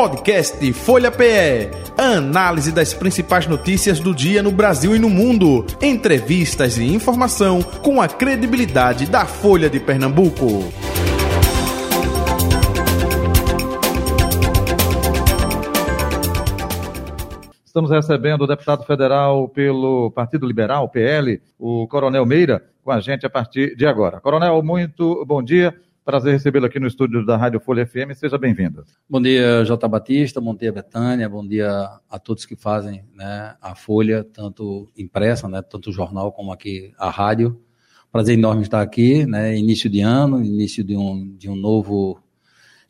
Podcast Folha PE. Análise das principais notícias do dia no Brasil e no mundo. Entrevistas e informação com a credibilidade da Folha de Pernambuco. Estamos recebendo o deputado federal pelo Partido Liberal, PL, o Coronel Meira, com a gente a partir de agora. Coronel, muito bom dia. Prazer recebê-lo aqui no estúdio da Rádio Folha FM. Seja bem-vindo. Bom dia, J. Batista. Bom dia, Betânia. Bom dia a todos que fazem né, a Folha, tanto impressa, né, tanto o jornal como aqui a rádio. Prazer enorme estar aqui, né, início de ano, início de um, de um novo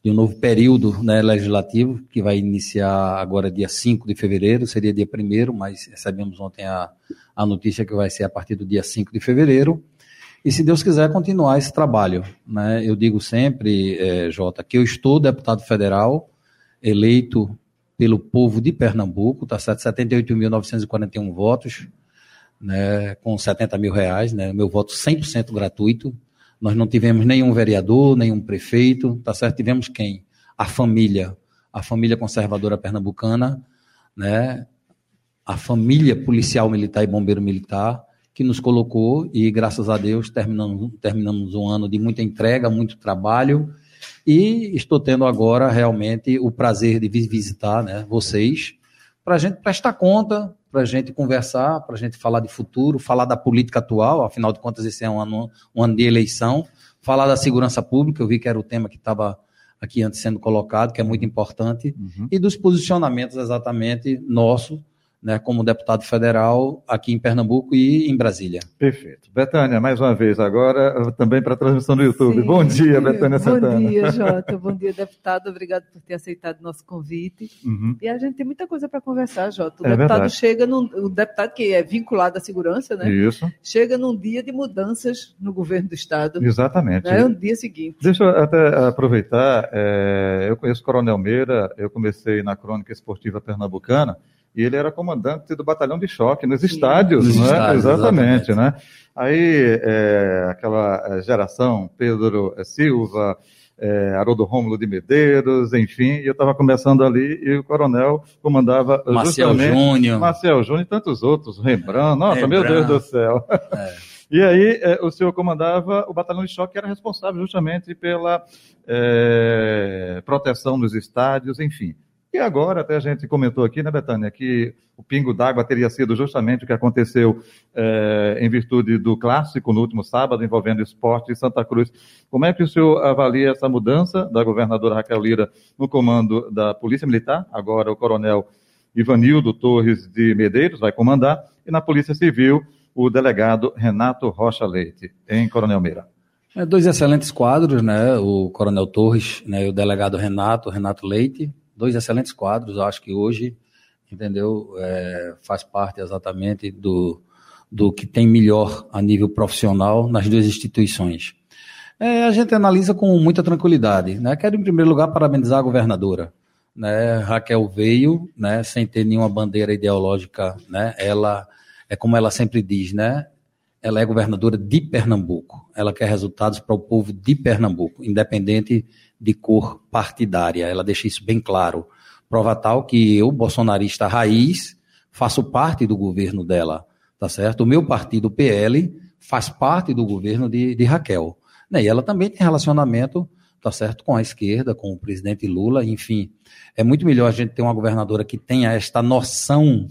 de um novo período né, legislativo, que vai iniciar agora dia 5 de fevereiro, seria dia 1 mas recebemos ontem a, a notícia que vai ser a partir do dia 5 de fevereiro. E se Deus quiser continuar esse trabalho. Né? Eu digo sempre, é, Jota, que eu estou deputado federal, eleito pelo povo de Pernambuco, tá certo? 78.941 votos, né, com 70 mil reais, né, meu voto 100% gratuito, nós não tivemos nenhum vereador, nenhum prefeito, tá certo? Tivemos quem? A família, a família conservadora pernambucana, né? A família policial militar e bombeiro militar que nos colocou e graças a Deus terminamos, terminamos um ano de muita entrega, muito trabalho. E estou tendo agora realmente o prazer de visitar, né, vocês para a gente prestar conta para a gente conversar, para a gente falar de futuro, falar da política atual, afinal de contas, esse é um ano, um ano de eleição, falar da segurança pública, eu vi que era o tema que estava aqui antes sendo colocado, que é muito importante, uhum. e dos posicionamentos exatamente nossos né, como deputado federal aqui em Pernambuco e em Brasília. Perfeito. Betânia, mais uma vez, agora também para a transmissão do YouTube. Sim. Bom dia, Betânia Santana. Bom dia, Jota. Bom dia, deputado. Obrigado por ter aceitado o nosso convite. Uhum. E a gente tem muita coisa para conversar, Jota. O é deputado verdade. chega num. O deputado que é vinculado à segurança, né? Isso. Chega num dia de mudanças no governo do Estado. Exatamente. É né? um dia seguinte. Deixa eu até aproveitar. É, eu conheço o Coronel Meira, eu comecei na crônica esportiva pernambucana e ele era comandante do batalhão de choque nos estádios, nos né? estádios exatamente, exatamente, né? Aí é, aquela é, geração, Pedro é, Silva, é, Haroldo Rômulo de Medeiros, enfim, e eu estava começando ali e o coronel comandava Marcel Júnior. Marcel Júnior e tantos outros, Rembrandt, nossa, Rembrandt. meu Deus do céu. É. E aí é, o senhor comandava o batalhão de choque, que era responsável justamente pela é, proteção dos estádios, enfim. E agora, até a gente comentou aqui, né, Betânia, que o pingo d'água teria sido justamente o que aconteceu é, em virtude do clássico no último sábado, envolvendo esporte em Santa Cruz. Como é que o senhor avalia essa mudança da governadora Raquel Lira no comando da Polícia Militar? Agora o coronel Ivanildo Torres de Medeiros vai comandar, e na Polícia Civil, o delegado Renato Rocha Leite, em Coronel Meira. É, dois excelentes quadros, né? O Coronel Torres né, e o delegado Renato, Renato Leite, dois excelentes quadros. Acho que hoje, entendeu, é, faz parte exatamente do, do que tem melhor a nível profissional nas duas instituições. É, a gente analisa com muita tranquilidade. Né? Quero, em primeiro lugar, parabenizar a governadora. Né? Raquel veio né, sem ter nenhuma bandeira ideológica. Né? Ela, é como ela sempre diz, né? Ela é governadora de Pernambuco. Ela quer resultados para o povo de Pernambuco, independente de cor partidária. Ela deixa isso bem claro. Prova tal que eu, bolsonarista raiz, faço parte do governo dela, tá certo? O meu partido, o PL, faz parte do governo de, de Raquel. Né? E ela também tem relacionamento, tá certo, com a esquerda, com o presidente Lula, enfim. É muito melhor a gente ter uma governadora que tenha esta noção,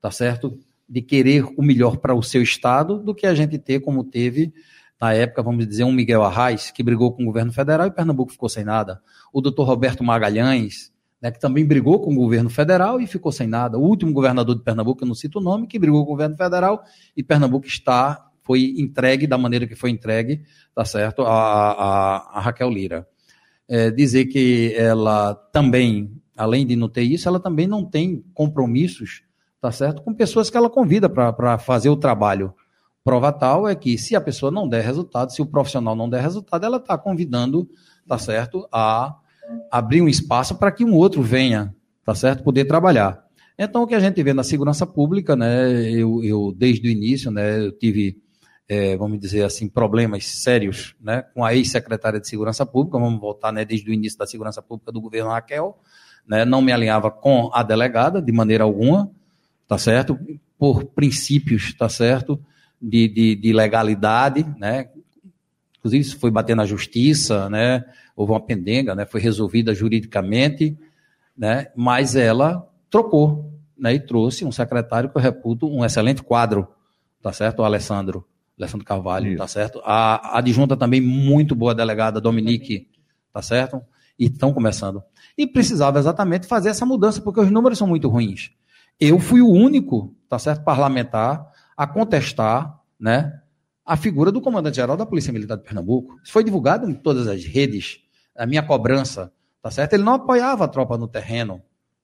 tá certo, de querer o melhor para o seu estado, do que a gente ter como teve na época, vamos dizer, um Miguel Arraes, que brigou com o governo federal e Pernambuco ficou sem nada. O doutor Roberto Magalhães, né, que também brigou com o governo federal e ficou sem nada. O último governador de Pernambuco, eu não cito o nome, que brigou com o governo federal e Pernambuco está, foi entregue da maneira que foi entregue, tá certo, a, a, a Raquel Lira. É, dizer que ela também, além de não ter isso, ela também não tem compromissos, tá certo, com pessoas que ela convida para fazer o trabalho. Prova tal é que se a pessoa não der resultado, se o profissional não der resultado, ela está convidando, tá certo, a abrir um espaço para que um outro venha, tá certo, poder trabalhar. Então, o que a gente vê na segurança pública, né, eu, eu desde o início, né, eu tive, é, vamos dizer assim, problemas sérios, né, com a ex-secretária de Segurança Pública, vamos voltar, né, desde o início da Segurança Pública do governo Raquel, né, não me alinhava com a delegada de maneira alguma, tá certo? Por princípios, tá certo? De, de, de legalidade, né? Inclusive, isso foi bater na justiça, né? Houve uma pendenga, né? Foi resolvida juridicamente, né? Mas ela trocou, né? E trouxe um secretário que eu reputo um excelente quadro, tá certo? O Alessandro, Alessandro Carvalho, isso. tá certo? A, a adjunta também muito boa delegada, Dominique, tá certo? E estão começando. E precisava exatamente fazer essa mudança, porque os números são muito ruins. Eu fui o único, tá certo, parlamentar a contestar, né, a figura do comandante-geral da Polícia Militar de Pernambuco. Isso foi divulgado em todas as redes, a minha cobrança, tá certo? Ele não apoiava a tropa no terreno,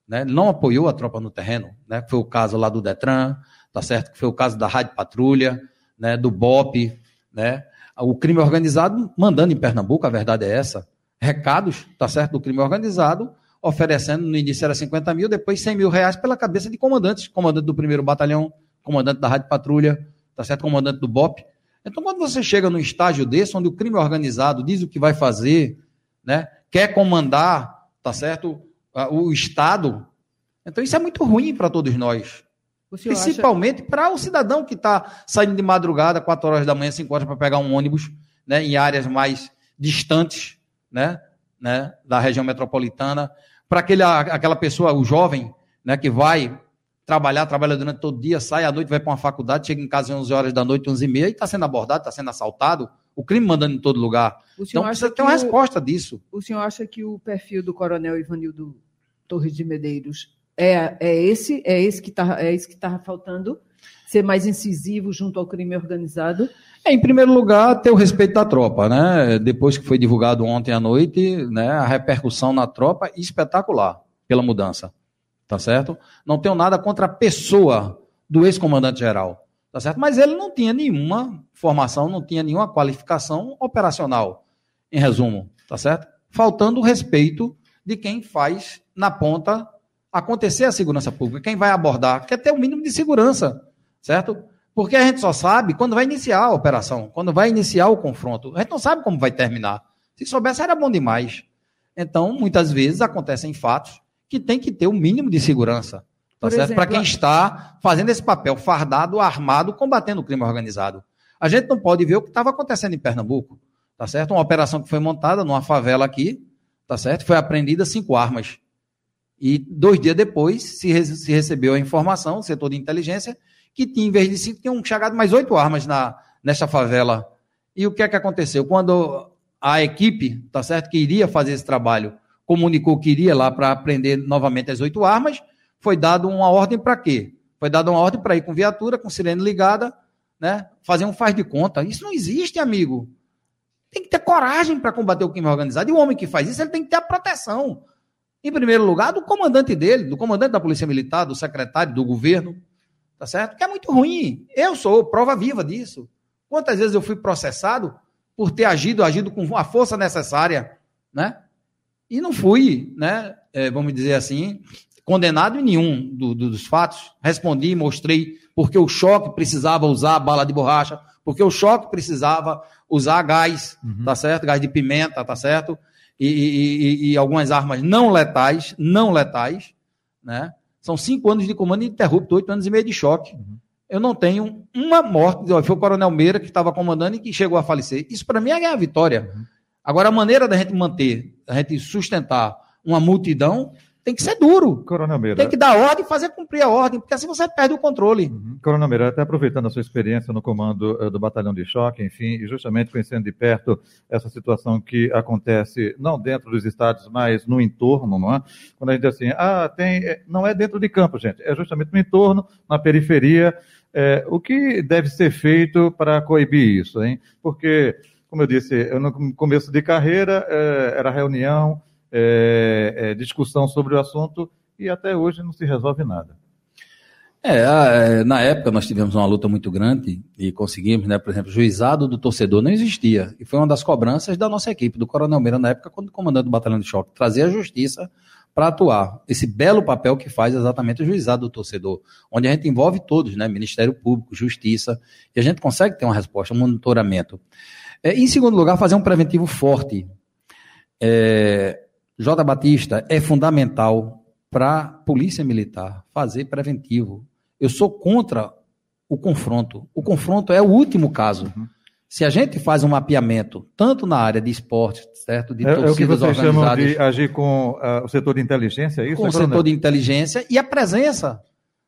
né? Ele não apoiou a tropa no terreno, né? Foi o caso lá do Detran, tá certo? Que foi o caso da Rádio Patrulha, né, do BOP, né? O crime organizado mandando em Pernambuco, a verdade é essa. Recados, tá certo, do crime organizado, oferecendo, no início era 50 mil, depois 100 mil reais pela cabeça de comandantes, comandante do primeiro batalhão, comandante da Rádio Patrulha, tá certo, comandante do BOP, então, quando você chega num estágio desse, onde o crime organizado diz o que vai fazer, né, quer comandar, tá certo, o Estado, então isso é muito ruim para todos nós. Principalmente acha... para o cidadão que está saindo de madrugada, 4 horas da manhã, 5 horas, para pegar um ônibus, né, em áreas mais distantes, né, né, da região metropolitana, para aquela pessoa, o jovem, né, que vai trabalhar, trabalha durante todo dia, sai à noite, vai para uma faculdade, chega em casa às 11 horas da noite, 11 e meia, e está sendo abordado, está sendo assaltado, o crime mandando em todo lugar. então precisa ter uma o, resposta disso. O senhor acha que o perfil do coronel Ivanildo Torres de Medeiros é, é esse? É esse que está é esse que tá faltando? Ser mais incisivo junto ao crime organizado? É, em primeiro lugar, ter o respeito da tropa, né? Depois que foi divulgado ontem à noite, né, a repercussão na tropa espetacular pela mudança tá certo? Não tenho nada contra a pessoa do ex-comandante-geral, tá certo? Mas ele não tinha nenhuma formação, não tinha nenhuma qualificação operacional, em resumo, tá certo? Faltando o respeito de quem faz na ponta acontecer a segurança pública, quem vai abordar, quer ter o um mínimo de segurança, certo? Porque a gente só sabe quando vai iniciar a operação, quando vai iniciar o confronto. A gente não sabe como vai terminar. Se soubesse, era bom demais. Então, muitas vezes acontecem fatos que tem que ter o um mínimo de segurança. Tá? Para quem está fazendo esse papel fardado, armado, combatendo o crime organizado. A gente não pode ver o que estava acontecendo em Pernambuco. Tá certo? Uma operação que foi montada numa favela aqui, tá certo? Foi apreendida cinco armas. E dois dias depois se, re se recebeu a informação, setor de inteligência, que tinha, em vez de cinco, tinham chegado mais oito armas na, nessa favela. E o que é que aconteceu? Quando a equipe, tá certo, que iria fazer esse trabalho, comunicou que iria lá para aprender novamente as oito armas. Foi dado uma ordem para quê? Foi dada uma ordem para ir com viatura, com sirene ligada, né? Fazer um faz de conta. Isso não existe, amigo. Tem que ter coragem para combater o crime organizado. E o homem que faz isso, ele tem que ter a proteção. Em primeiro lugar, do comandante dele, do comandante da Polícia Militar, do secretário, do governo. Tá certo? Que é muito ruim. Eu sou prova viva disso. Quantas vezes eu fui processado por ter agido, agido com a força necessária, né? E não fui, né, é, vamos dizer assim, condenado em nenhum do, do, dos fatos. Respondi, mostrei porque o choque precisava usar bala de borracha, porque o choque precisava usar gás, uhum. tá certo? Gás de pimenta, tá certo? E, e, e, e, algumas armas não letais, não letais, né? São cinco anos de comando ininterrupto, oito anos e meio de choque. Eu não tenho uma morte. Foi o Coronel Meira que estava comandando e que chegou a falecer. Isso para mim é a vitória. Agora, a maneira da gente manter, da gente sustentar uma multidão, tem que ser duro. Coronel Meira. Tem que dar ordem e fazer cumprir a ordem, porque assim você perde o controle. Uhum. Coronel Meira, até aproveitando a sua experiência no comando uh, do Batalhão de Choque, enfim, e justamente conhecendo de perto essa situação que acontece não dentro dos estádios, mas no entorno, não é? Quando a gente diz assim, ah, tem, eh, não é dentro de campo, gente, é justamente no entorno, na periferia. É, o que deve ser feito para coibir isso, hein? Porque como eu disse, eu no começo de carreira é, era reunião, é, é, discussão sobre o assunto e até hoje não se resolve nada. É, na época nós tivemos uma luta muito grande e conseguimos, né, por exemplo, juizado do torcedor não existia. E foi uma das cobranças da nossa equipe, do Coronel Meira, na época, quando comandante do Batalhão de Choque, trazer a justiça para atuar. Esse belo papel que faz exatamente o juizado do torcedor, onde a gente envolve todos, né, Ministério Público, Justiça, e a gente consegue ter uma resposta, um monitoramento. É, em segundo lugar, fazer um preventivo forte. É, J. Batista, é fundamental para a polícia militar fazer preventivo. Eu sou contra o confronto. O confronto é o último caso. Uhum. Se a gente faz um mapeamento, tanto na área de esporte, certo? De é, é o que vocês chamam de agir com uh, o setor de inteligência, é isso? Com o setor de inteligência e a presença.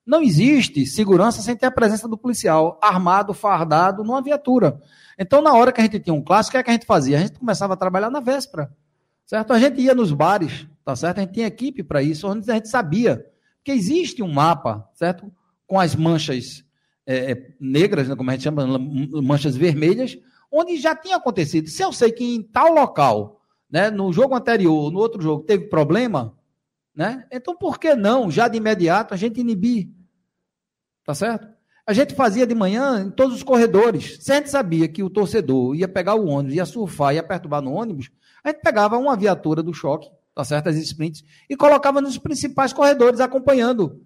Não existe segurança sem ter a presença do policial armado, fardado, numa viatura. Então, na hora que a gente tinha um clássico, o que, é que a gente fazia? A gente começava a trabalhar na véspera, certo? A gente ia nos bares, tá certo? A gente tinha equipe para isso, onde a gente sabia que existe um mapa, certo? Com as manchas é, é, negras, né, como a gente chama, manchas vermelhas, onde já tinha acontecido. Se eu sei que em tal local, né, no jogo anterior, no outro jogo, teve problema, né? Então por que não, já de imediato, a gente inibir? Tá certo? A gente fazia de manhã em todos os corredores. Se a gente sabia que o torcedor ia pegar o ônibus, ia surfar, ia perturbar no ônibus, a gente pegava uma viatura do choque, tá certo? As sprints, e colocava nos principais corredores acompanhando,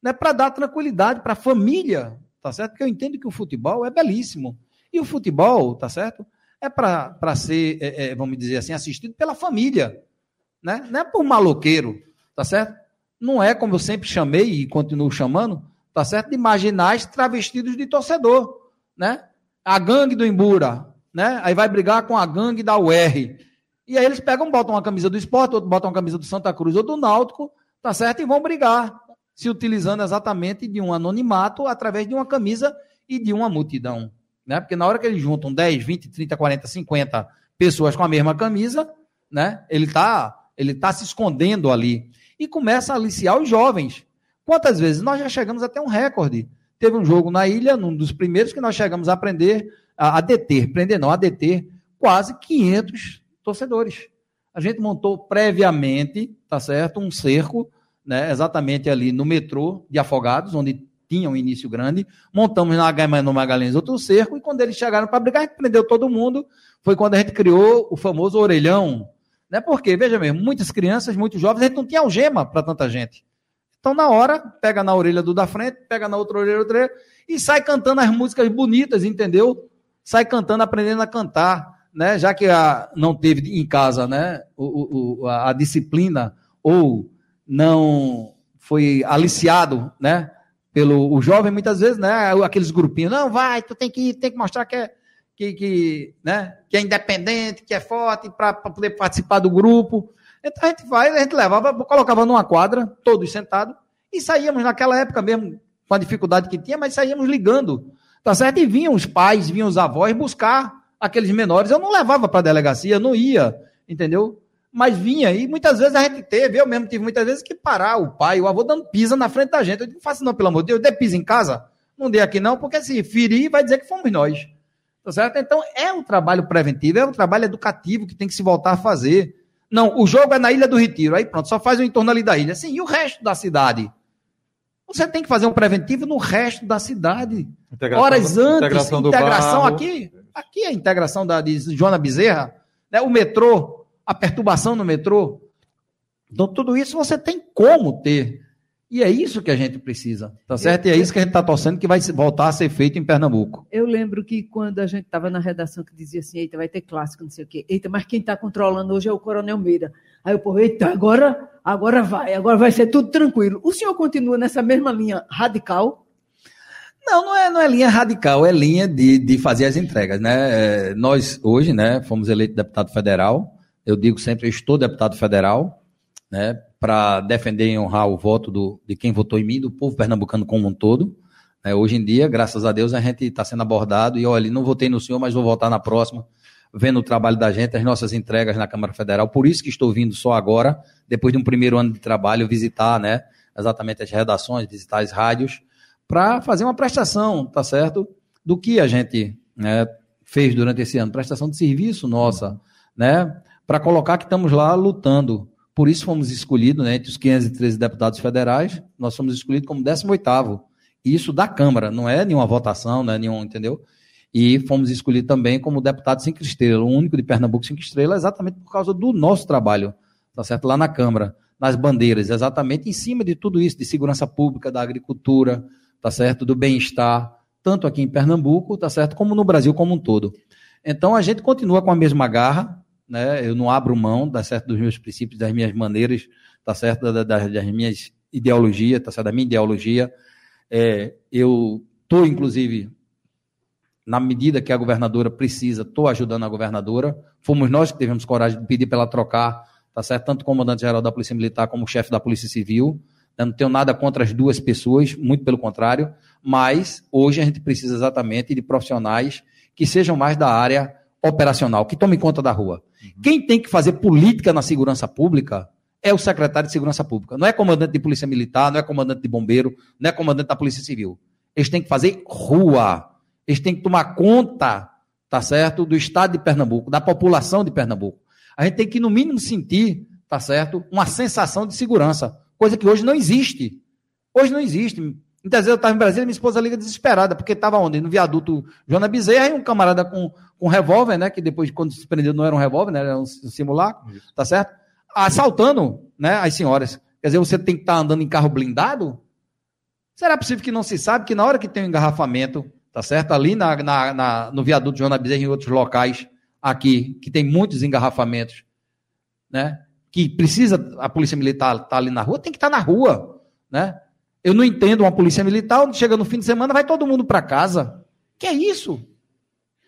né? Para dar tranquilidade para a família tá certo? Porque eu entendo que o futebol é belíssimo. E o futebol, tá certo? É para ser, é, é, vamos dizer assim, assistido pela família, né? Não é por maloqueiro, tá certo? Não é como eu sempre chamei e continuo chamando, tá certo? De marginais travestidos de torcedor, né? A gangue do Imbura, né? Aí vai brigar com a gangue da UR. E aí eles pegam, botam uma camisa do esporte, outro botam uma camisa do Santa Cruz ou do Náutico, tá certo? E vão brigar se utilizando exatamente de um anonimato através de uma camisa e de uma multidão. Né? Porque na hora que eles juntam 10, 20, 30, 40, 50 pessoas com a mesma camisa, né? ele está ele tá se escondendo ali. E começa a aliciar os jovens. Quantas vezes? Nós já chegamos até um recorde. Teve um jogo na ilha, num dos primeiros, que nós chegamos a aprender, a, a deter, prender não, a deter quase 500 torcedores. A gente montou previamente, tá certo, um cerco né, exatamente ali no metrô de Afogados, onde tinha um início grande. Montamos na no Magalhães outro cerco, e quando eles chegaram para brigar, a gente prendeu todo mundo. Foi quando a gente criou o famoso orelhão. Né? Porque, veja mesmo, muitas crianças, muitos jovens, a gente não tinha algema para tanta gente. Então, na hora, pega na orelha do da frente, pega na outra orelha, outra orelha, e sai cantando as músicas bonitas, entendeu? Sai cantando, aprendendo a cantar. Né? Já que a, não teve em casa né, o, o, a, a disciplina ou não foi aliciado, né? Pelo o jovem, muitas vezes, né? Aqueles grupinhos, não, vai, tu tem que, tem que mostrar que é, que, que, né, que é independente, que é forte, para poder participar do grupo. Então a gente vai, a gente levava, colocava numa quadra, todos sentados, e saíamos naquela época mesmo, com a dificuldade que tinha, mas saíamos ligando, tá certo? E vinham os pais, vinham os avós buscar aqueles menores. Eu não levava para a delegacia, não ia, entendeu? mas vinha e muitas vezes a gente teve, eu mesmo tive muitas vezes que parar o pai, o avô dando pisa na frente da gente. Eu digo, faça não, pelo amor de Deus, dê pisa em casa. Não dê aqui não, porque se ferir vai dizer que fomos nós. Tá certo? Então é um trabalho preventivo, é um trabalho educativo que tem que se voltar a fazer. Não, o jogo é na Ilha do Retiro, aí pronto, só faz o entorno ali da ilha. Sim, e o resto da cidade? Você tem que fazer um preventivo no resto da cidade. Integração Horas antes, integração, integração aqui. Aqui é a integração da, de Joana Bezerra, né? o metrô, a perturbação no metrô. Então, tudo isso você tem como ter. E é isso que a gente precisa, tá certo? E é isso que a gente está torcendo que vai voltar a ser feito em Pernambuco. Eu lembro que quando a gente estava na redação que dizia assim, eita, vai ter clássico, não sei o quê. Eita, mas quem está controlando hoje é o Coronel Meira. Aí eu, pô, eita, agora, agora vai, agora vai ser tudo tranquilo. O senhor continua nessa mesma linha radical? Não, não é, não é linha radical, é linha de, de fazer as entregas, né? É, nós, hoje, né, fomos eleitos deputado federal, eu digo sempre, eu estou deputado federal, né, para defender e honrar o voto do, de quem votou em mim, do povo pernambucano como um todo. É, hoje em dia, graças a Deus, a gente está sendo abordado e, olha, não votei no senhor, mas vou votar na próxima, vendo o trabalho da gente, as nossas entregas na Câmara Federal. Por isso que estou vindo só agora, depois de um primeiro ano de trabalho, visitar, né, exatamente as redações, visitar as rádios, para fazer uma prestação, tá certo? Do que a gente né, fez durante esse ano, prestação de serviço nossa, né? para colocar que estamos lá lutando. Por isso fomos escolhidos, né, entre os 513 deputados federais, nós fomos escolhidos como 18º. Isso da Câmara, não é nenhuma votação, não é nenhum, entendeu? E fomos escolhidos também como deputado cinco estrelas, o único de Pernambuco cinco estrelas, exatamente por causa do nosso trabalho, tá certo? Lá na Câmara, nas bandeiras, exatamente em cima de tudo isso, de segurança pública, da agricultura, tá certo? Do bem-estar, tanto aqui em Pernambuco, tá certo? Como no Brasil como um todo. Então a gente continua com a mesma garra, né? Eu não abro mão, tá certo, dos meus princípios, das minhas maneiras, tá certo, das, das minhas ideologias, tá certo, da minha ideologia. É, eu estou, inclusive, na medida que a governadora precisa, estou ajudando a governadora. Fomos nós que tivemos coragem de pedir para ela trocar, tá certo? Tanto o comandante-geral da Polícia Militar como o chefe da Polícia Civil. Eu não tenho nada contra as duas pessoas, muito pelo contrário, mas hoje a gente precisa exatamente de profissionais que sejam mais da área operacional, que tomem conta da rua. Uhum. Quem tem que fazer política na segurança pública é o secretário de Segurança Pública. Não é comandante de Polícia Militar, não é comandante de bombeiro, não é comandante da Polícia Civil. Eles têm que fazer rua. Eles têm que tomar conta, tá certo, do estado de Pernambuco, da população de Pernambuco. A gente tem que, no mínimo, sentir, tá certo, uma sensação de segurança, coisa que hoje não existe. Hoje não existe. Muitas vezes eu estava em Brasília e minha esposa liga desesperada, porque estava onde? No viaduto Joana Bezerra e um camarada com, com um revólver, né? Que depois, quando se prendeu, não era um revólver, né? Era um simulacro, Isso. tá certo? Assaltando, né? As senhoras. Quer dizer, você tem que estar tá andando em carro blindado? Será possível que não se sabe que na hora que tem um engarrafamento, tá certo? Ali na, na, na no viaduto Joana Bezerra e em outros locais aqui, que tem muitos engarrafamentos, né? Que precisa a polícia militar estar tá ali na rua, tem que estar tá na rua, né? Eu não entendo uma polícia militar, chega no fim de semana, vai todo mundo para casa. Que é isso?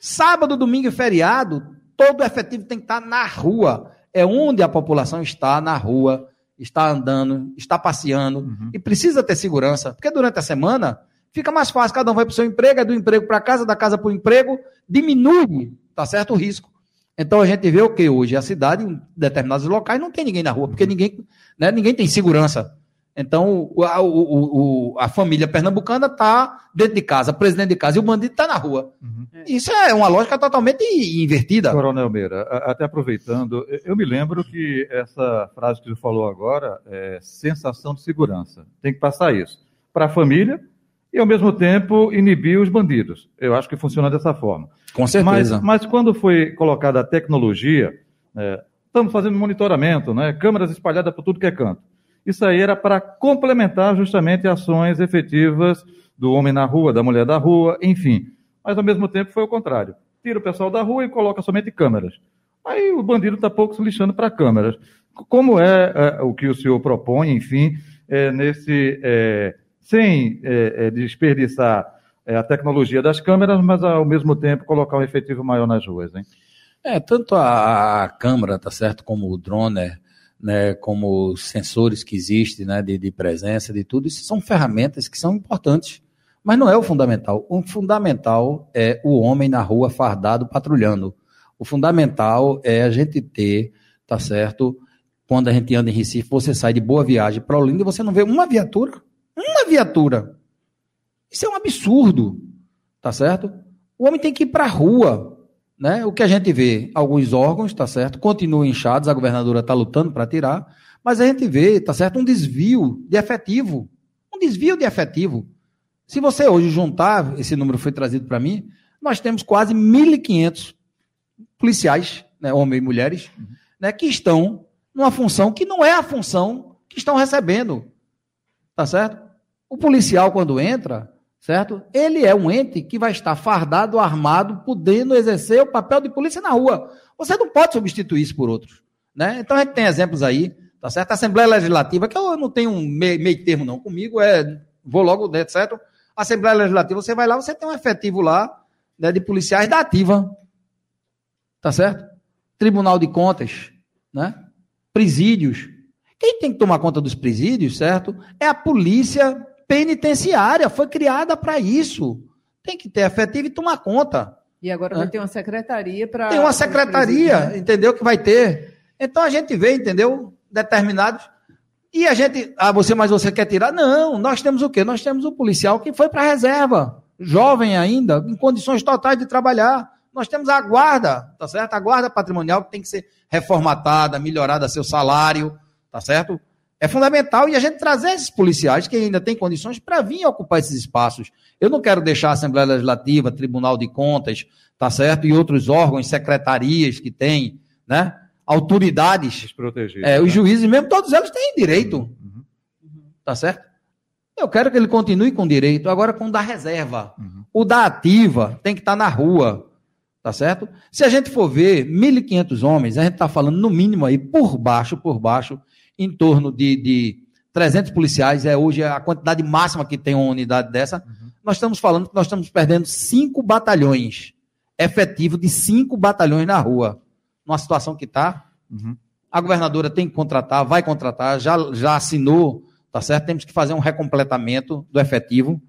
Sábado, domingo e feriado, todo efetivo tem que estar na rua. É onde a população está na rua, está andando, está passeando uhum. e precisa ter segurança, porque durante a semana fica mais fácil, cada um vai para o seu emprego, é do emprego para casa, da casa para o emprego, diminui, tá certo, o risco. Então a gente vê o que hoje a cidade, em determinados locais, não tem ninguém na rua, porque ninguém, né, ninguém tem segurança. Então, a, o, o, a família pernambucana está dentro de casa, presidente de casa, e o bandido está na rua. Uhum. Isso é uma lógica totalmente invertida. Coronel Meira, até aproveitando, eu me lembro que essa frase que você falou agora é sensação de segurança. Tem que passar isso para a família e, ao mesmo tempo, inibir os bandidos. Eu acho que funciona dessa forma. Com certeza. Mas, mas quando foi colocada a tecnologia, é, estamos fazendo monitoramento, né, câmeras espalhadas por tudo que é canto. Isso aí era para complementar justamente ações efetivas do homem na rua, da mulher da rua, enfim. Mas ao mesmo tempo foi o contrário. Tira o pessoal da rua e coloca somente câmeras. Aí o bandido está pouco se lixando para câmeras. Como é, é, o que o senhor propõe, enfim, é, nesse, é, sem é, é, desperdiçar é, a tecnologia das câmeras, mas ao mesmo tempo colocar um efetivo maior nas ruas, hein? É, tanto a, a câmera, tá certo, como o drone, né, como sensores que existem, né, de, de presença, de tudo, isso são ferramentas que são importantes, mas não é o fundamental. O fundamental é o homem na rua fardado patrulhando. O fundamental é a gente ter, tá certo? Quando a gente anda em Recife, você sai de boa viagem para Olinda e você não vê uma viatura. Uma viatura. Isso é um absurdo, tá certo? O homem tem que ir para a rua, né? O que a gente vê, alguns órgãos, tá certo, continuam inchados, a governadora está lutando para tirar, mas a gente vê, tá certo, um desvio de efetivo. Um desvio de efetivo. Se você hoje juntar, esse número foi trazido para mim, nós temos quase 1.500 policiais, né, homens e mulheres, uhum. né, que estão numa função que não é a função que estão recebendo. Tá certo? O policial, quando entra, certo? Ele é um ente que vai estar fardado, armado, podendo exercer o papel de polícia na rua. Você não pode substituir isso por outros, né? Então a gente tem exemplos aí, tá certo? A Assembleia Legislativa, que eu não tenho um meio, meio termo não comigo, é vou logo, né, certo? A Assembleia Legislativa, você vai lá, você tem um efetivo lá, né, de policiais da ativa. Tá certo? Tribunal de Contas, né? Presídios. Quem tem que tomar conta dos presídios, certo? É a polícia penitenciária, foi criada para isso. Tem que ter efetivo e tomar conta. E agora vai ter uma secretaria para. Tem uma secretaria, entendeu? Que vai ter. Então a gente vê, entendeu? Determinados. E a gente. Ah, você, mas você quer tirar? Não, nós temos o quê? Nós temos o um policial que foi para a reserva, jovem ainda, em condições totais de trabalhar. Nós temos a guarda, tá certo? A guarda patrimonial que tem que ser reformatada, melhorada seu salário, tá certo? É fundamental e a gente trazer esses policiais que ainda têm condições para vir ocupar esses espaços. Eu não quero deixar a Assembleia Legislativa, Tribunal de Contas, tá certo? E outros órgãos, secretarias que têm, né? Autoridades. É, os né? juízes mesmo, todos eles têm direito. Uhum. Tá certo? Eu quero que ele continue com direito, agora com o da reserva. Uhum. O da ativa tem que estar tá na rua. tá certo? Se a gente for ver 1.500 homens, a gente está falando no mínimo aí, por baixo, por baixo, em torno de, de 300 policiais, é hoje a quantidade máxima que tem uma unidade dessa. Uhum. Nós estamos falando que nós estamos perdendo cinco batalhões, efetivo de cinco batalhões na rua, numa situação que está. Uhum. A governadora tem que contratar, vai contratar, já, já assinou, tá certo? Temos que fazer um recompletamento do efetivo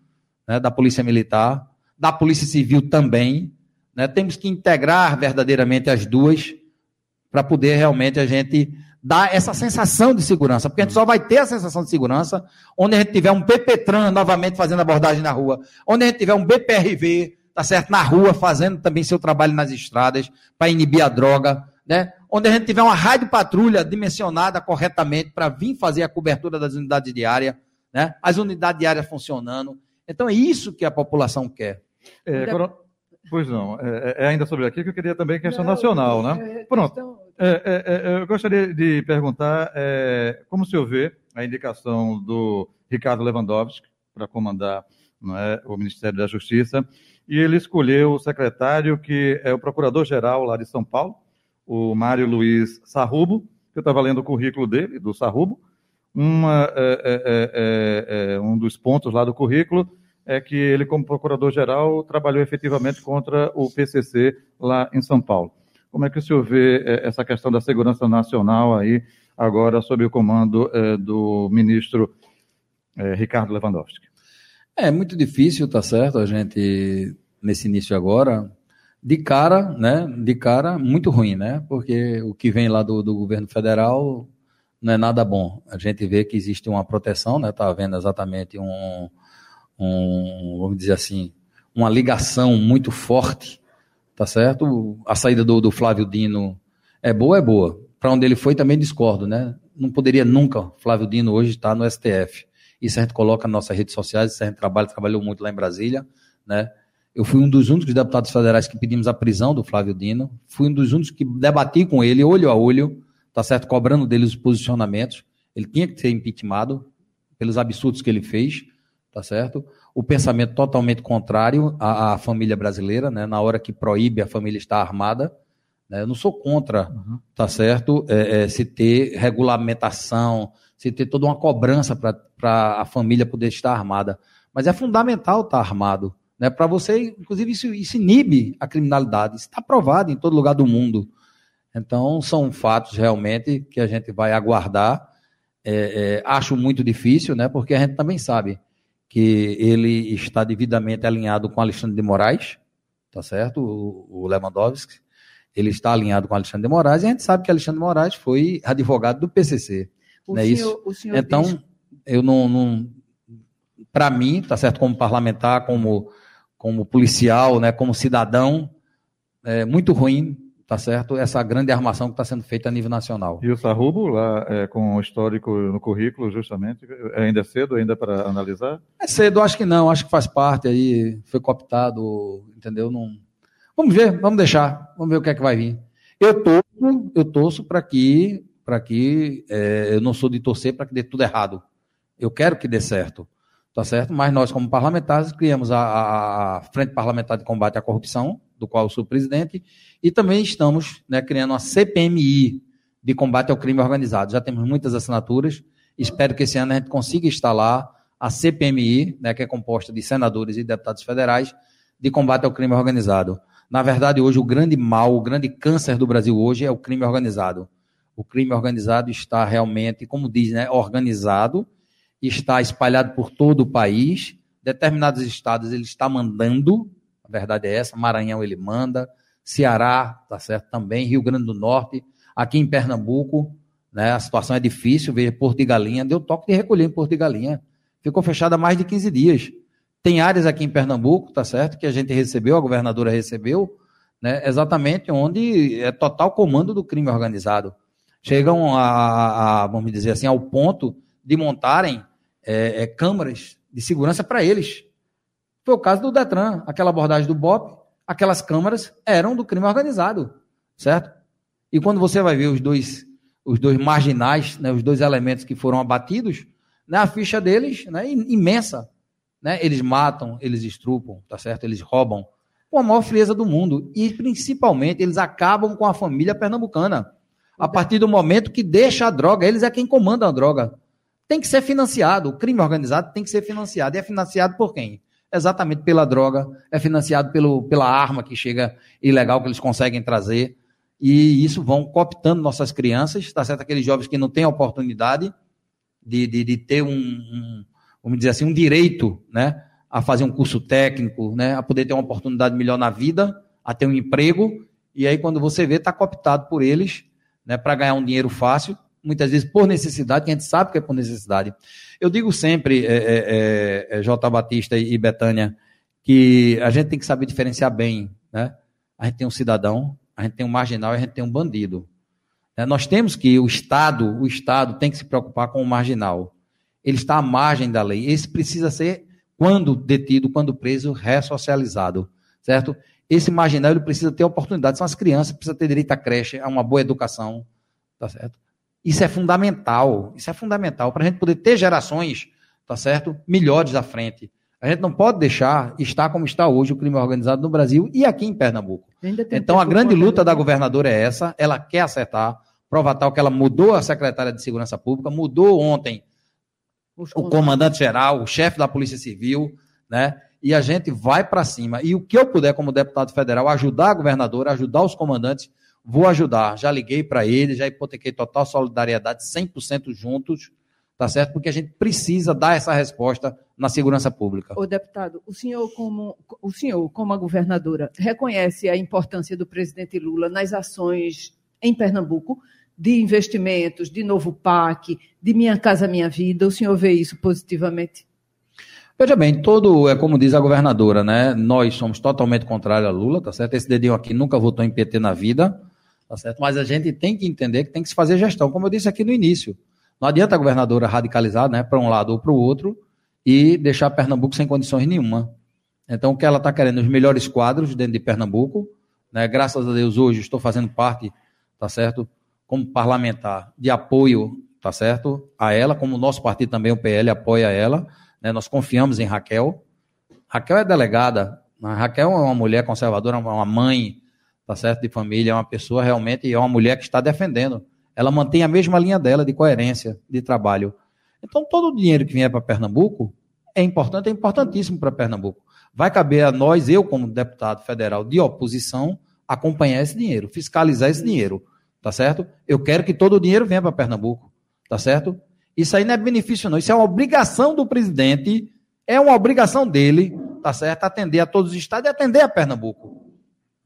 né, da Polícia Militar, da Polícia Civil também. Né? Temos que integrar verdadeiramente as duas para poder realmente a gente dar essa sensação de segurança, porque a gente só vai ter a sensação de segurança onde a gente tiver um PPTran novamente fazendo abordagem na rua, onde a gente tiver um BPRV, tá certo, na rua fazendo também seu trabalho nas estradas para inibir a droga, né? onde a gente tiver uma rádio patrulha dimensionada corretamente para vir fazer a cobertura das unidades diárias, né? as unidades diárias funcionando. Então é isso que a população quer. É, Pois não, é, é, ainda sobre aqui que eu queria também questão não, nacional, né? É, Pronto. Questão... É, é, eu gostaria de perguntar como o senhor vê a indicação do Ricardo Lewandowski para comandar é, o Ministério da Justiça, e ele escolheu o secretário que é o procurador-geral lá de São Paulo, o Mário Luiz Sarrubo, que eu estava lendo o currículo dele, do Sarrubo. Uma, é, é, é, um dos pontos lá do currículo é que ele, como procurador-geral, trabalhou efetivamente contra o PCC lá em São Paulo. Como é que o senhor vê essa questão da segurança nacional aí, agora sob o comando do ministro Ricardo Lewandowski? É muito difícil, tá certo, a gente, nesse início agora, de cara, né? De cara, muito ruim, né? Porque o que vem lá do, do governo federal não é nada bom. A gente vê que existe uma proteção, né? Está havendo exatamente um, um, vamos dizer assim, uma ligação muito forte, tá certo? A saída do, do Flávio Dino é boa, é boa. Para onde ele foi também discordo, né? Não poderia nunca Flávio Dino hoje estar no STF. Isso a gente coloca nas nossas redes sociais, isso a gente trabalha, trabalhou muito lá em Brasília, né? Eu fui um dos únicos deputados federais que pedimos a prisão do Flávio Dino. Fui um dos únicos que debati com ele, olho a olho, tá certo? Cobrando dele os posicionamentos. Ele tinha que ser impeachmentado pelos absurdos que ele fez, tá certo? O pensamento totalmente contrário à, à família brasileira, né? Na hora que proíbe a família estar armada. Né? Eu não sou contra, uhum. tá certo? É, é, se ter regulamentação, se ter toda uma cobrança para a família poder estar armada. Mas é fundamental estar armado. Né? Para você, inclusive, isso, isso inibe a criminalidade. Isso está provado em todo lugar do mundo. Então, são fatos realmente que a gente vai aguardar. É, é, acho muito difícil, né? porque a gente também sabe que ele está devidamente alinhado com Alexandre de Moraes, tá certo? O, o Lewandowski. Ele está alinhado com Alexandre de Moraes e a gente sabe que Alexandre de Moraes foi advogado do PCC. O né? senhor, isso? então, diz... eu não, não para mim, tá certo, como parlamentar, como como policial, né, como cidadão, é muito ruim, tá certo? Essa grande armação que está sendo feita a nível nacional. E o Sarrubo, lá é, com o histórico no currículo, justamente, é ainda é cedo ainda para analisar? É cedo, acho que não, acho que faz parte aí, foi cooptado, entendeu? Não... Vamos ver, vamos deixar, vamos ver o que é que vai vir. Eu torço, eu torço para que, para que é, eu não sou de torcer para que dê tudo errado. Eu quero que dê certo tá certo? Mas nós, como parlamentares, criamos a, a Frente Parlamentar de Combate à Corrupção, do qual eu sou presidente, e também estamos né, criando uma CPMI de combate ao crime organizado. Já temos muitas assinaturas, espero que esse ano a gente consiga instalar a CPMI, né, que é composta de senadores e deputados federais, de combate ao crime organizado. Na verdade, hoje, o grande mal, o grande câncer do Brasil hoje é o crime organizado. O crime organizado está realmente, como diz, né, organizado, está espalhado por todo o país. Determinados estados ele está mandando, a verdade é essa, Maranhão ele manda, Ceará, tá certo também, Rio Grande do Norte, aqui em Pernambuco, né, a situação é difícil, veja Porto de Galinha, deu toque de recolher em Porto de Galinha. Ficou fechada há mais de 15 dias. Tem áreas aqui em Pernambuco, tá certo, que a gente recebeu, a governadora recebeu, né, exatamente onde é total comando do crime organizado. Chegam a, a vamos dizer assim, ao ponto de montarem é, é, câmaras de segurança para eles. Foi o caso do Detran, aquela abordagem do BOP, aquelas câmaras eram do crime organizado, certo? E quando você vai ver os dois, os dois marginais, né, os dois elementos que foram abatidos, né, a ficha deles né, imensa. Né? Eles matam, eles estrupam, tá certo? Eles roubam. com a maior frieza do mundo. E, principalmente, eles acabam com a família pernambucana. A partir do momento que deixa a droga, eles é quem comanda a droga. Tem que ser financiado. O crime organizado tem que ser financiado. E é financiado por quem? Exatamente pela droga, é financiado pelo, pela arma que chega ilegal que eles conseguem trazer. E isso vão cooptando nossas crianças, está certo? Aqueles jovens que não têm oportunidade de, de, de ter um, um, vamos dizer assim, um direito, né? A fazer um curso técnico, né? A poder ter uma oportunidade melhor na vida, a ter um emprego. E aí, quando você vê, está cooptado por eles, né? Para ganhar um dinheiro fácil, muitas vezes por necessidade, que a gente sabe que é por necessidade. Eu digo sempre, é, é, é, é J. Batista e Betânia, que a gente tem que saber diferenciar bem, né? A gente tem um cidadão, a gente tem um marginal e a gente tem um bandido. É, nós temos que o Estado, o Estado tem que se preocupar com o marginal. Ele está à margem da lei. Esse precisa ser, quando detido, quando preso, ressocializado, certo? Esse marginal ele precisa ter oportunidade. São as crianças, precisa ter direito à creche, a uma boa educação, tá certo? Isso é fundamental. Isso é fundamental para a gente poder ter gerações, tá certo? Melhores à frente. A gente não pode deixar estar como está hoje o crime organizado no Brasil e aqui em Pernambuco. Então a grande luta da governadora é essa, ela quer acertar, prova tal que ela mudou a secretária de Segurança Pública, mudou ontem o comandante-geral, o chefe da Polícia Civil, né? E a gente vai para cima. E o que eu puder, como deputado federal, ajudar a governadora, ajudar os comandantes, vou ajudar. Já liguei para eles, já hipotequei total solidariedade, 100% juntos, tá certo? Porque a gente precisa dar essa resposta na segurança pública. O deputado, o senhor como o senhor como a governadora reconhece a importância do presidente Lula nas ações em Pernambuco de investimentos, de novo PAC, de Minha Casa Minha Vida. O senhor vê isso positivamente? Veja bem, todo, é como diz a governadora, né? Nós somos totalmente contrários a Lula, tá certo? Esse dedinho aqui nunca votou em PT na vida, tá certo? Mas a gente tem que entender que tem que se fazer gestão, como eu disse aqui no início. Não adianta a governadora radicalizar, né, para um lado ou para o outro e deixar Pernambuco sem condições nenhuma. Então, o que ela está querendo? Os melhores quadros dentro de Pernambuco. Né? Graças a Deus, hoje estou fazendo parte, tá certo? Como parlamentar, de apoio, tá certo? A ela, como o nosso partido também, o PL, apoia ela. Né? Nós confiamos em Raquel. Raquel é delegada. Raquel é uma mulher conservadora, uma mãe, tá certo? De família, é uma pessoa realmente, é uma mulher que está defendendo ela mantém a mesma linha dela de coerência de trabalho. Então, todo o dinheiro que vier para Pernambuco é importante, é importantíssimo para Pernambuco. Vai caber a nós, eu como deputado federal de oposição, acompanhar esse dinheiro, fiscalizar esse dinheiro, tá certo? Eu quero que todo o dinheiro venha para Pernambuco, tá certo? Isso aí não é benefício não, isso é uma obrigação do presidente, é uma obrigação dele, tá certo? Atender a todos os estados e atender a Pernambuco.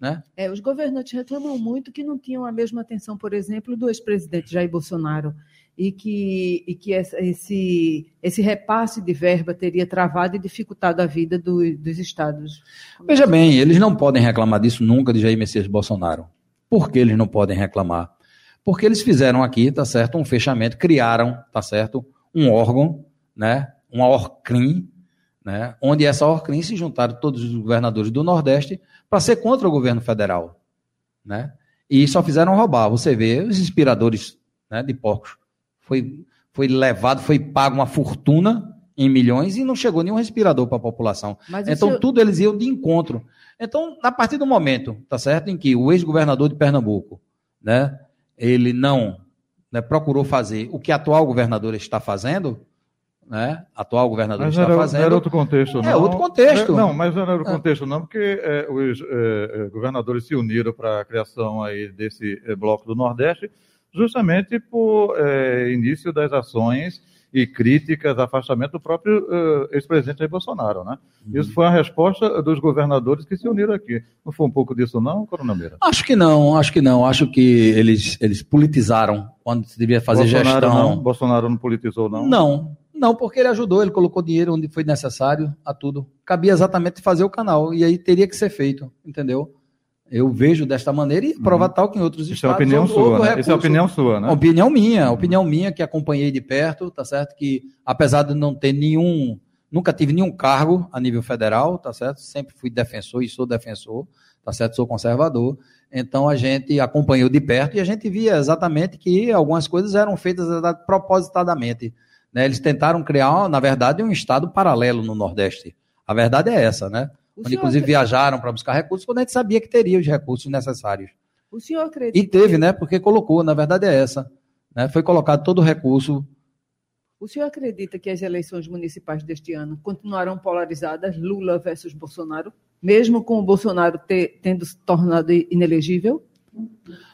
Né? É, os governantes reclamam muito que não tinham a mesma atenção, por exemplo, do ex-presidente Jair Bolsonaro e que, e que esse, esse repasse de verba teria travado e dificultado a vida do, dos estados. Veja bem, eles não podem reclamar disso nunca de Jair Messias Bolsonaro. Por que eles não podem reclamar? Porque eles fizeram aqui, tá certo, um fechamento, criaram, tá certo, um órgão, né, uma ORCRIM, né, onde essa ORCRIM se juntaram todos os governadores do Nordeste para ser contra o governo federal. Né? E só fizeram roubar. Você vê os inspiradores né, de porcos. Foi, foi levado, foi pago uma fortuna em milhões e não chegou nenhum respirador para a população. Mas então, senhor... tudo eles iam de encontro. Então, a partir do momento, tá certo, em que o ex-governador de Pernambuco, né, ele não né, procurou fazer o que a atual governadora está fazendo, né, atual governador mas está era, fazendo. Era outro contexto, não. É outro contexto. É, não, mas não era outro ah. contexto, não, porque é, os é, governadores se uniram para a criação aí desse é, bloco do Nordeste, justamente por é, início das ações e críticas, afastamento do próprio uh, ex-presidente Jair Bolsonaro, né? Uhum. Isso foi a resposta dos governadores que se uniram aqui. Não foi um pouco disso, não, Coronel Meira? Acho que não, acho que não. Acho que eles, eles politizaram quando se devia fazer Bolsonaro gestão. Não, Bolsonaro não politizou, não? Não, não, porque ele ajudou, ele colocou dinheiro onde foi necessário a tudo. Cabia exatamente fazer o canal, e aí teria que ser feito, entendeu? Eu vejo desta maneira e prova uhum. tal que em outros Isso estados... Isso é opinião sua, né? Isso é opinião sua, né? Opinião minha, opinião minha que acompanhei de perto, tá certo? Que apesar de não ter nenhum, nunca tive nenhum cargo a nível federal, tá certo? Sempre fui defensor e sou defensor, tá certo? Sou conservador. Então a gente acompanhou de perto e a gente via exatamente que algumas coisas eram feitas propositadamente né? Eles tentaram criar, na verdade, um estado paralelo no Nordeste. A verdade é essa, né? onde senhor... inclusive viajaram para buscar recursos, quando a gente sabia que teria os recursos necessários. O senhor acredita? E teve, né? Porque colocou, na verdade é essa. Né? Foi colocado todo o recurso. O senhor acredita que as eleições municipais deste ano continuarão polarizadas, Lula versus Bolsonaro, mesmo com o Bolsonaro ter, tendo se tornado inelegível?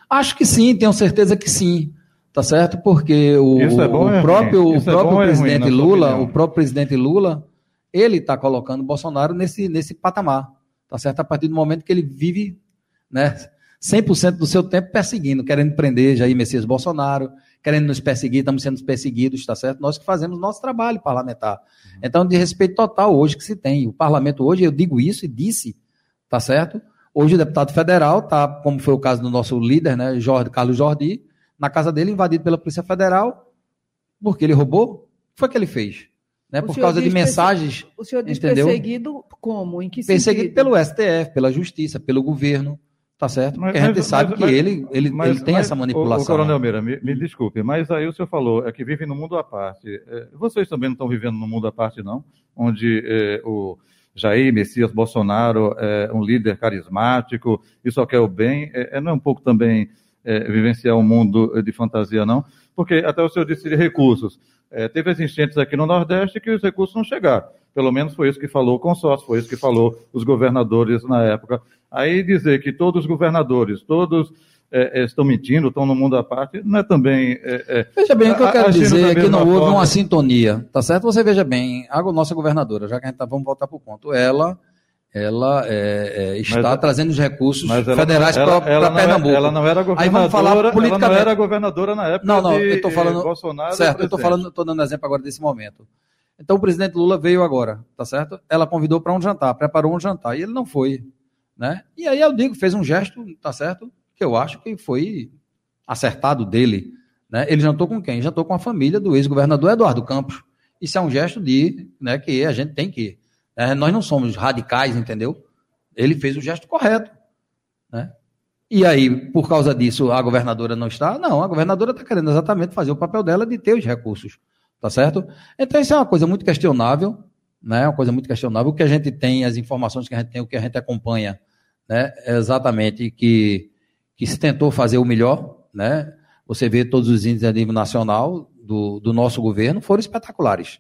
Acho que sim, tenho certeza que sim. Tá certo? Porque o, é bom, o próprio, o próprio é presidente ruim, Lula, o próprio presidente Lula, ele está colocando o Bolsonaro nesse, nesse patamar. Tá certo? A partir do momento que ele vive, né, 100% do seu tempo perseguindo, querendo prender Jair Messias Bolsonaro, querendo nos perseguir, estamos sendo perseguidos, está certo? Nós que fazemos nosso trabalho parlamentar. Uhum. Então, de respeito total hoje que se tem. O parlamento hoje, eu digo isso e disse, tá certo? Hoje o deputado federal está, como foi o caso do nosso líder, né, Jorge, Carlos Jordi, na casa dele, invadido pela Polícia Federal, porque ele roubou. O que foi que ele fez? Né, por causa de mensagens. O senhor diz entendeu? perseguido como? Em que perseguido sentido? pelo STF, pela Justiça, pelo governo. Tá certo? Porque mas, a gente mas, sabe mas, que ele, ele, mas, ele tem essa manipulação. O, o Coronel Meira, me, me, desculpe, mas aí o senhor falou é que vive no mundo à parte. É, vocês também não estão vivendo no mundo à parte, não? Onde é, o Jair Messias Bolsonaro é um líder carismático e só quer o bem. É, é não é um pouco também é, vivenciar um mundo de fantasia, não? Porque até o senhor disse de recursos. É, teve as enchentes aqui no Nordeste que os recursos não chegaram. Pelo menos foi isso que falou o consórcio, foi isso que falou os governadores na época. Aí dizer que todos os governadores, todos é, é, estão mentindo, estão no mundo à parte, não é também. É, é veja bem, o que eu quero dizer é que não houve forma. uma sintonia, tá certo? Você veja bem, a nossa governadora, já que a gente tá, vamos voltar para o ponto, ela ela é, é, está mas, trazendo os recursos federais para Pernambuco. Ela não era governadora. Aí vamos falar politicamente. Ela não era governadora na época não, não, de eu estou falando, Bolsonaro. Certo, eu estou falando, estou dando exemplo agora desse momento. Então o presidente Lula veio agora, tá certo? Ela convidou para um jantar, preparou um jantar e ele não foi, né? E aí eu digo, fez um gesto, tá certo? Que eu acho que foi acertado dele, né? Ele jantou com quem? Jantou com a família do ex-governador Eduardo Campos. Isso é um gesto de, né, que a gente tem que é, nós não somos radicais, entendeu? Ele fez o gesto correto, né? E aí, por causa disso, a governadora não está? Não, a governadora está querendo exatamente fazer o papel dela de ter os recursos, tá certo? Então, isso é uma coisa muito questionável, né? Uma coisa muito questionável. O que a gente tem, as informações que a gente tem, o que a gente acompanha, né? É exatamente que, que se tentou fazer o melhor, né? Você vê todos os índices a nível nacional do, do nosso governo foram espetaculares,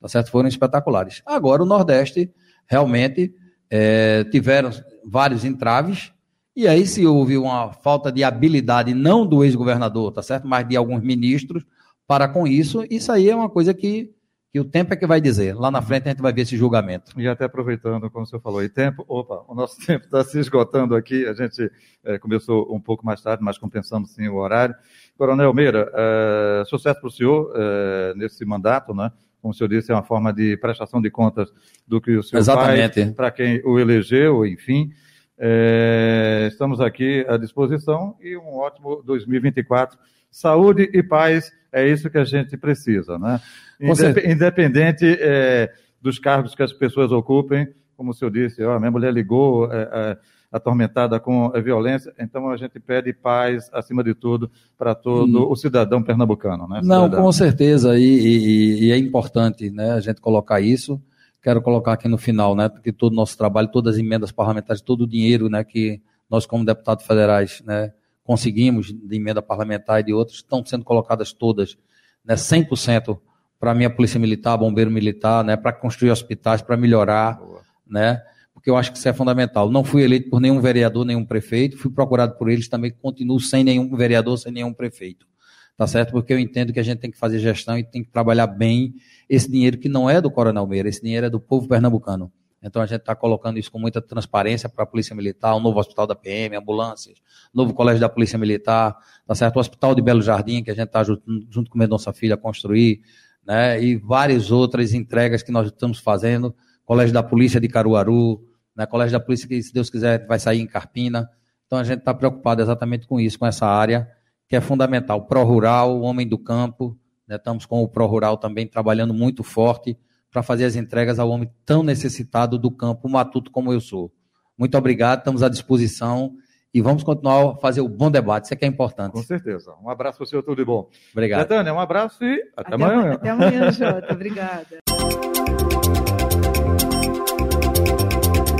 tá certo? Foram espetaculares. Agora, o Nordeste realmente é, tiveram vários entraves, e aí, se houve uma falta de habilidade, não do ex-governador, tá certo? Mas de alguns ministros, para com isso, isso aí é uma coisa que, que o tempo é que vai dizer. Lá na frente a gente vai ver esse julgamento. E até aproveitando, como o senhor falou, e tempo, opa, o nosso tempo está se esgotando aqui, a gente é, começou um pouco mais tarde, mas compensamos sim o horário. Coronel Meira, é, sucesso para o senhor é, nesse mandato, né? Como o senhor disse, é uma forma de prestação de contas do que o senhor Exatamente. faz para quem o elegeu, enfim. É, estamos aqui à disposição e um ótimo 2024. Saúde e paz é isso que a gente precisa, né? Indep independente é, dos cargos que as pessoas ocupem, como o senhor disse, ó, minha mulher ligou, é, é atormentada com a violência. Então a gente pede paz, acima de tudo, para todo hum. o cidadão pernambucano. Né? Não, com certeza, e, e, e, é importante né, a gente colocar isso. Quero colocar aqui no final, né, porque todo o nosso trabalho, todas as emendas parlamentares, todo o dinheiro né, que nós, como deputados federais, né, conseguimos de emenda parlamentar e de outros, estão sendo colocadas todas, né, 100% para a minha polícia militar, bombeiro militar, né, para construir hospitais, para melhorar, Boa. né, porque eu acho que isso é fundamental. Não fui eleito por nenhum vereador, nenhum prefeito, fui procurado por eles, também continuo sem nenhum vereador, sem nenhum prefeito. Tá certo? Porque eu entendo que a gente tem que fazer gestão e tem que trabalhar bem esse dinheiro que não é do Coronel Meira, esse dinheiro é do povo pernambucano. Então a gente está colocando isso com muita transparência para a Polícia Militar, o novo hospital da PM, ambulâncias, novo colégio da Polícia Militar, tá certo? O hospital de Belo Jardim, que a gente está junto, junto com Mendonça Filho a construir, né? E várias outras entregas que nós estamos fazendo, colégio da Polícia de Caruaru, né? Colégio da Polícia, que se Deus quiser, vai sair em Carpina. Então a gente está preocupado exatamente com isso, com essa área, que é fundamental. Pró-rural, o homem do campo, né? estamos com o pró-rural também trabalhando muito forte para fazer as entregas ao homem tão necessitado do campo matuto como eu sou. Muito obrigado, estamos à disposição e vamos continuar a fazer o bom debate, isso é que é importante. Com certeza. Um abraço para o senhor, tudo de bom. Obrigado. Betânia, um abraço e até, até amanhã. Até amanhã, Jota. Obrigada.